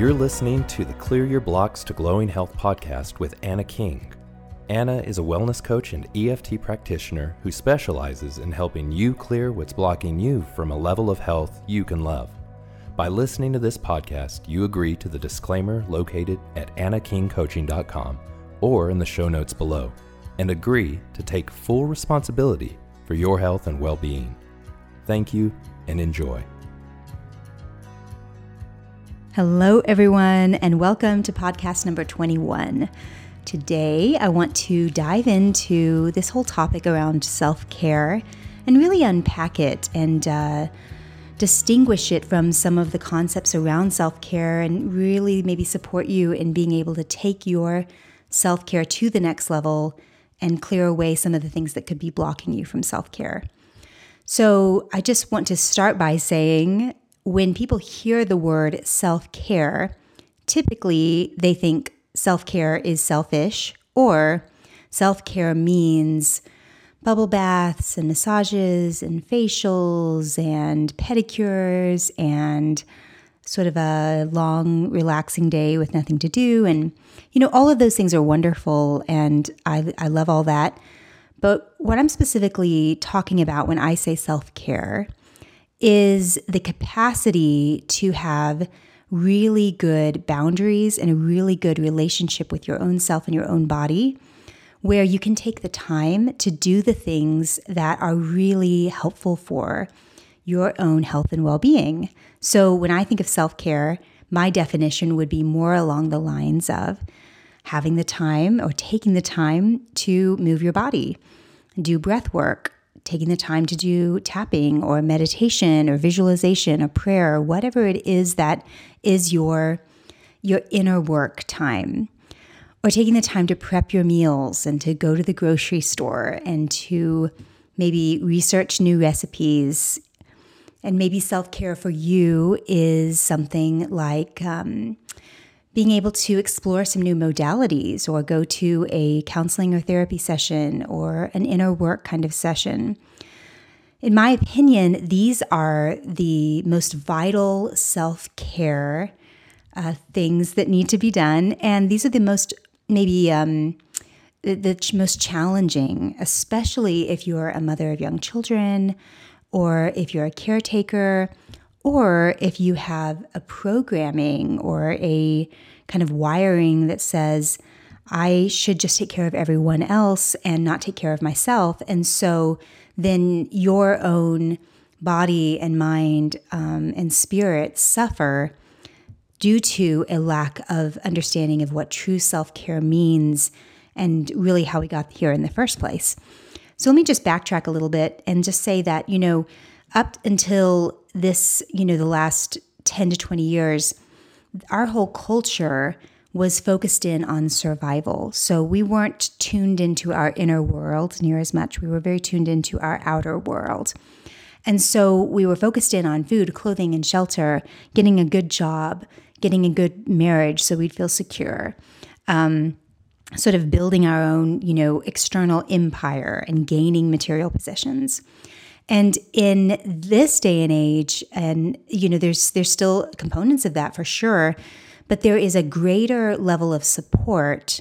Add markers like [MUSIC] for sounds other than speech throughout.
You're listening to the Clear Your Blocks to Glowing Health podcast with Anna King. Anna is a wellness coach and EFT practitioner who specializes in helping you clear what's blocking you from a level of health you can love. By listening to this podcast, you agree to the disclaimer located at annakingcoaching.com or in the show notes below and agree to take full responsibility for your health and well being. Thank you and enjoy. Hello, everyone, and welcome to podcast number 21. Today, I want to dive into this whole topic around self care and really unpack it and uh, distinguish it from some of the concepts around self care and really maybe support you in being able to take your self care to the next level and clear away some of the things that could be blocking you from self care. So, I just want to start by saying when people hear the word self care, typically they think self care is selfish, or self care means bubble baths and massages and facials and pedicures and sort of a long, relaxing day with nothing to do. And, you know, all of those things are wonderful and I, I love all that. But what I'm specifically talking about when I say self care is the capacity to have really good boundaries and a really good relationship with your own self and your own body, where you can take the time to do the things that are really helpful for your own health and well being. So, when I think of self care, my definition would be more along the lines of having the time or taking the time to move your body, do breath work, taking the time to do tapping or meditation or visualization or prayer or whatever it is that is your your inner work time. Or taking the time to prep your meals and to go to the grocery store and to maybe research new recipes. And maybe self-care for you is something like um, being able to explore some new modalities or go to a counseling or therapy session or an inner work kind of session. In my opinion, these are the most vital self care uh, things that need to be done. And these are the most, maybe, um, the, the most challenging, especially if you're a mother of young children or if you're a caretaker or if you have a programming or a kind of wiring that says, I should just take care of everyone else and not take care of myself. And so then your own body and mind um, and spirit suffer due to a lack of understanding of what true self care means and really how we got here in the first place. So let me just backtrack a little bit and just say that, you know, up until this, you know, the last 10 to 20 years, our whole culture was focused in on survival. So we weren't tuned into our inner world near as much. We were very tuned into our outer world. And so we were focused in on food, clothing, and shelter, getting a good job, getting a good marriage so we'd feel secure. Um, sort of building our own, you know, external empire and gaining material possessions. And in this day and age, and you know, there's there's still components of that for sure, but there is a greater level of support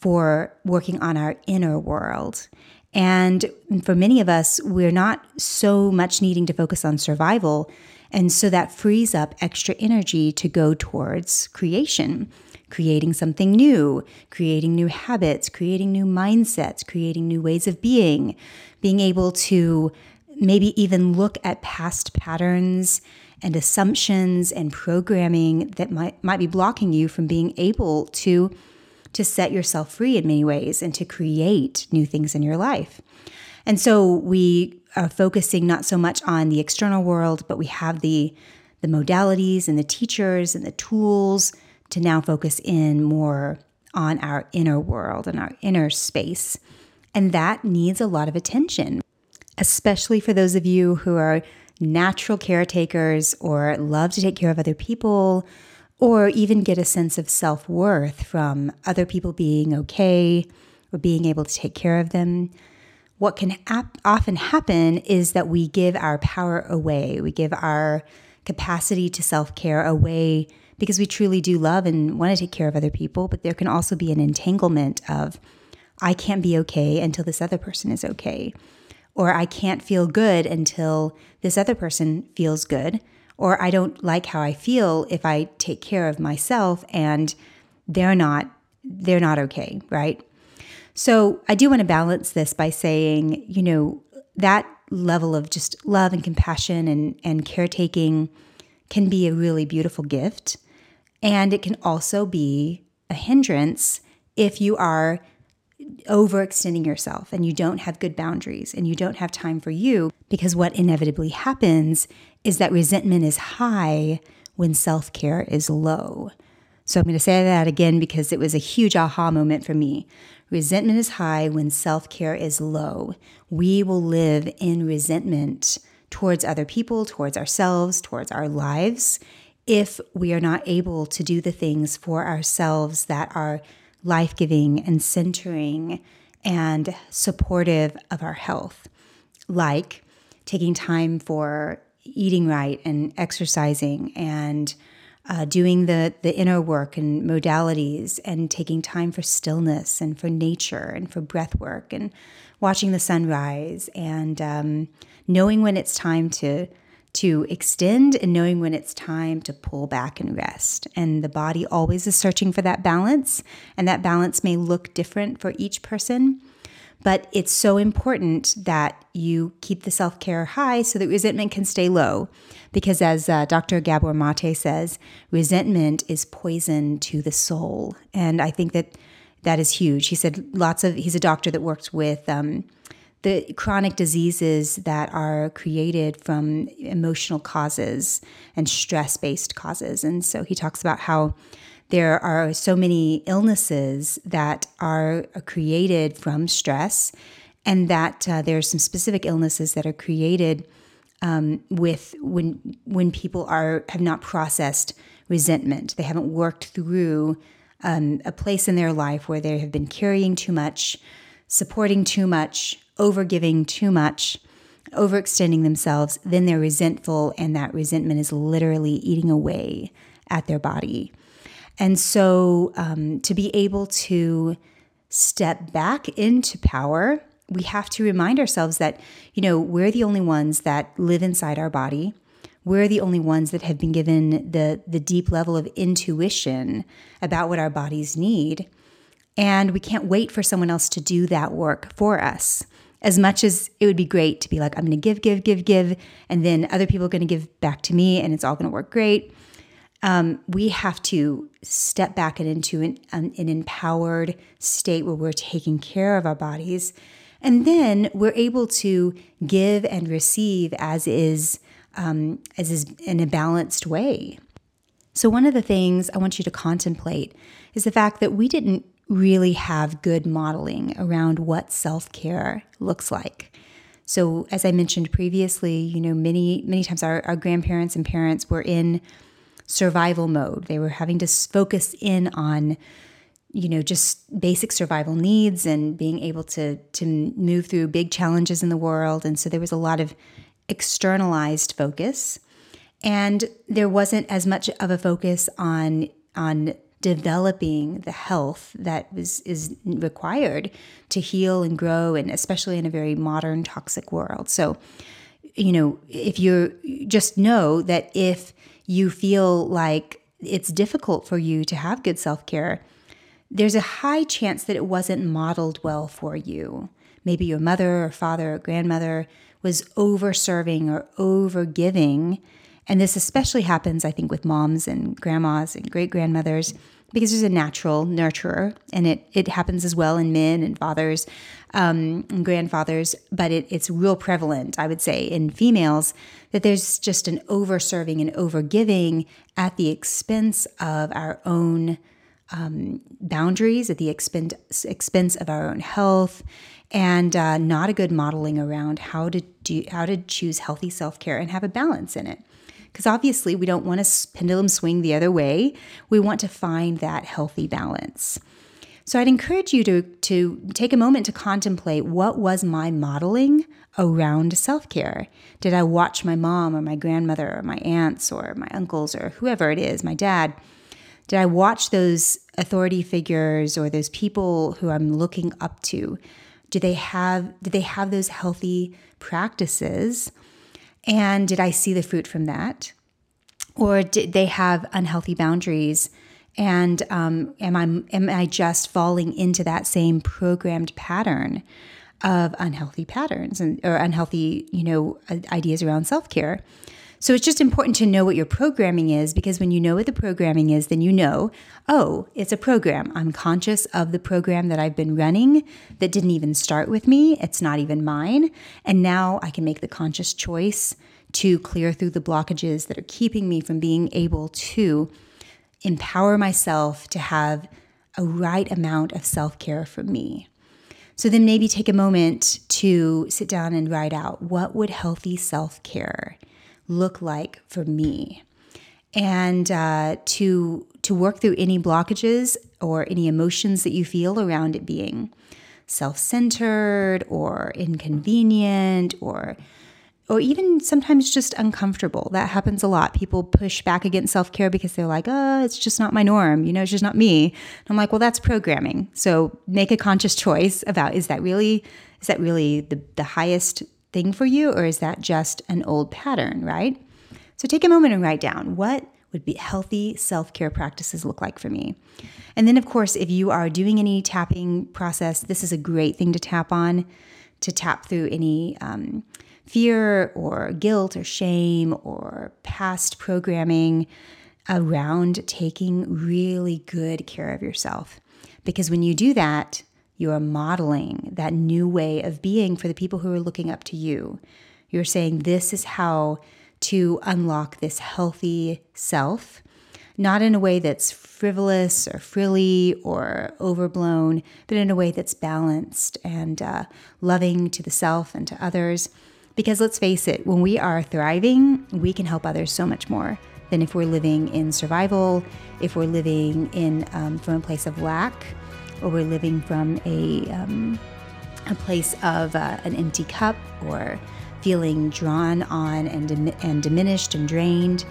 for working on our inner world. And for many of us, we're not so much needing to focus on survival. And so that frees up extra energy to go towards creation, creating something new, creating new habits, creating new mindsets, creating new ways of being, being able to maybe even look at past patterns and assumptions and programming that might might be blocking you from being able to to set yourself free in many ways and to create new things in your life. And so we are focusing not so much on the external world, but we have the the modalities and the teachers and the tools to now focus in more on our inner world and our inner space. And that needs a lot of attention especially for those of you who are natural caretakers or love to take care of other people or even get a sense of self worth from other people being okay or being able to take care of them. What can ap- often happen is that we give our power away, we give our capacity to self care away because we truly do love and want to take care of other people, but there can also be an entanglement of, I can't be okay until this other person is okay. Or I can't feel good until this other person feels good. Or I don't like how I feel if I take care of myself and they're not they're not okay, right? So I do want to balance this by saying, you know, that level of just love and compassion and, and caretaking can be a really beautiful gift. And it can also be a hindrance if you are overextending yourself and you don't have good boundaries and you don't have time for you. Because what inevitably happens is that resentment is high when self care is low. So I'm going to say that again because it was a huge aha moment for me. Resentment is high when self care is low. We will live in resentment towards other people, towards ourselves, towards our lives, if we are not able to do the things for ourselves that are life giving and centering and supportive of our health, like taking time for eating right and exercising and uh, doing the the inner work and modalities and taking time for stillness and for nature and for breath work and watching the sunrise and um, knowing when it's time to to extend and knowing when it's time to pull back and rest. And the body always is searching for that balance, and that balance may look different for each person. But it's so important that you keep the self care high so that resentment can stay low. Because as uh, Dr. Gabor Mate says, resentment is poison to the soul. And I think that that is huge. He said lots of, he's a doctor that works with um, the chronic diseases that are created from emotional causes and stress based causes. And so he talks about how there are so many illnesses that are created from stress, and that uh, there are some specific illnesses that are created um, with when when people are have not processed resentment. They haven't worked through um, a place in their life where they have been carrying too much, supporting too much, overgiving too much, overextending themselves. Then they're resentful, and that resentment is literally eating away at their body. And so, um, to be able to step back into power we have to remind ourselves that, you know, we're the only ones that live inside our body. We're the only ones that have been given the, the deep level of intuition about what our bodies need. And we can't wait for someone else to do that work for us. As much as it would be great to be like, I'm going to give, give, give, give, and then other people are going to give back to me and it's all going to work great. Um, we have to step back and into an, an, an empowered state where we're taking care of our bodies and then we're able to give and receive as is, um, as is in a balanced way. So, one of the things I want you to contemplate is the fact that we didn't really have good modeling around what self care looks like. So, as I mentioned previously, you know, many, many times our, our grandparents and parents were in survival mode. They were having to focus in on you know just basic survival needs and being able to to move through big challenges in the world and so there was a lot of externalized focus and there wasn't as much of a focus on on developing the health that was is required to heal and grow and especially in a very modern toxic world so you know if you're just know that if you feel like it's difficult for you to have good self-care there's a high chance that it wasn't modeled well for you. Maybe your mother or father or grandmother was over serving or over giving. And this especially happens, I think, with moms and grandmas and great grandmothers because there's a natural nurturer and it, it happens as well in men and fathers um, and grandfathers, but it, it's real prevalent, I would say, in females that there's just an over serving and over giving at the expense of our own um, boundaries at the expense, expense of our own health and uh, not a good modeling around how to do how to choose healthy self-care and have a balance in it because obviously we don't want to pendulum swing the other way we want to find that healthy balance So I'd encourage you to, to take a moment to contemplate what was my modeling around self care. Did I watch my mom or my grandmother or my aunts or my uncles or whoever it is, my dad? Did I watch those authority figures or those people who I'm looking up to? Do they have did they have those healthy practices? And did I see the fruit from that? Or did they have unhealthy boundaries? And um, am I am I just falling into that same programmed pattern of unhealthy patterns and or unhealthy you know ideas around self care? So it's just important to know what your programming is because when you know what the programming is, then you know, oh, it's a program. I'm conscious of the program that I've been running that didn't even start with me. It's not even mine. And now I can make the conscious choice to clear through the blockages that are keeping me from being able to empower myself to have a right amount of self care for me. So then maybe take a moment to sit down and write out what would healthy self care look like for me and uh, to to work through any blockages or any emotions that you feel around it being self-centered or inconvenient or or even sometimes just uncomfortable. That happens a lot. People push back against self care because they're like, oh, it's just not my norm. You know, it's just not me. And I'm like, well, that's programming. So make a conscious [LAUGHS] choice about is that really is that really the, the highest thing for you, or is that just an old pattern, right? So take a moment and write down what would be healthy self care practices look like for me. And then, of course, if you are doing any tapping process, this is a great thing to tap on to tap through any um, fear or guilt or shame or past programming around taking really good care of yourself. Because when you do that, you are modeling that new way of being for the people who are looking up to you. You're saying, This is how to unlock this healthy self, not in a way that's frivolous or frilly or overblown, but in a way that's balanced and uh, loving to the self and to others. Because let's face it, when we are thriving, we can help others so much more than if we're living in survival, if we're living in um, from a place of lack or we're living from a, um, a place of uh, an empty cup or feeling drawn on and, and diminished and drained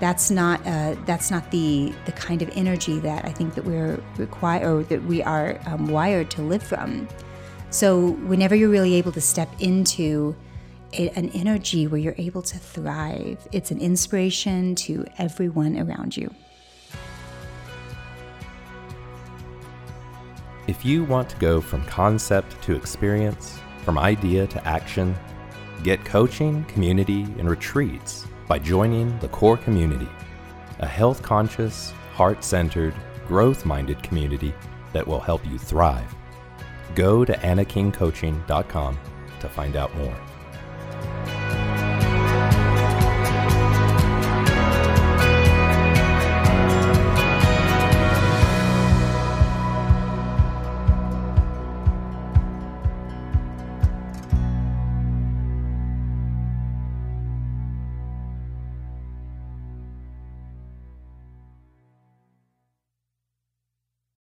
that's not uh, that's not the the kind of energy that I think that we're require or that we are um, wired to live from. So whenever you're really able to step into a, an energy where you're able to thrive, it's an inspiration to everyone around you. If you want to go from concept to experience, from idea to action, get coaching, community, and retreats by joining the Core Community, a health conscious, heart centered, growth minded community that will help you thrive. Go to annakingcoaching.com to find out more.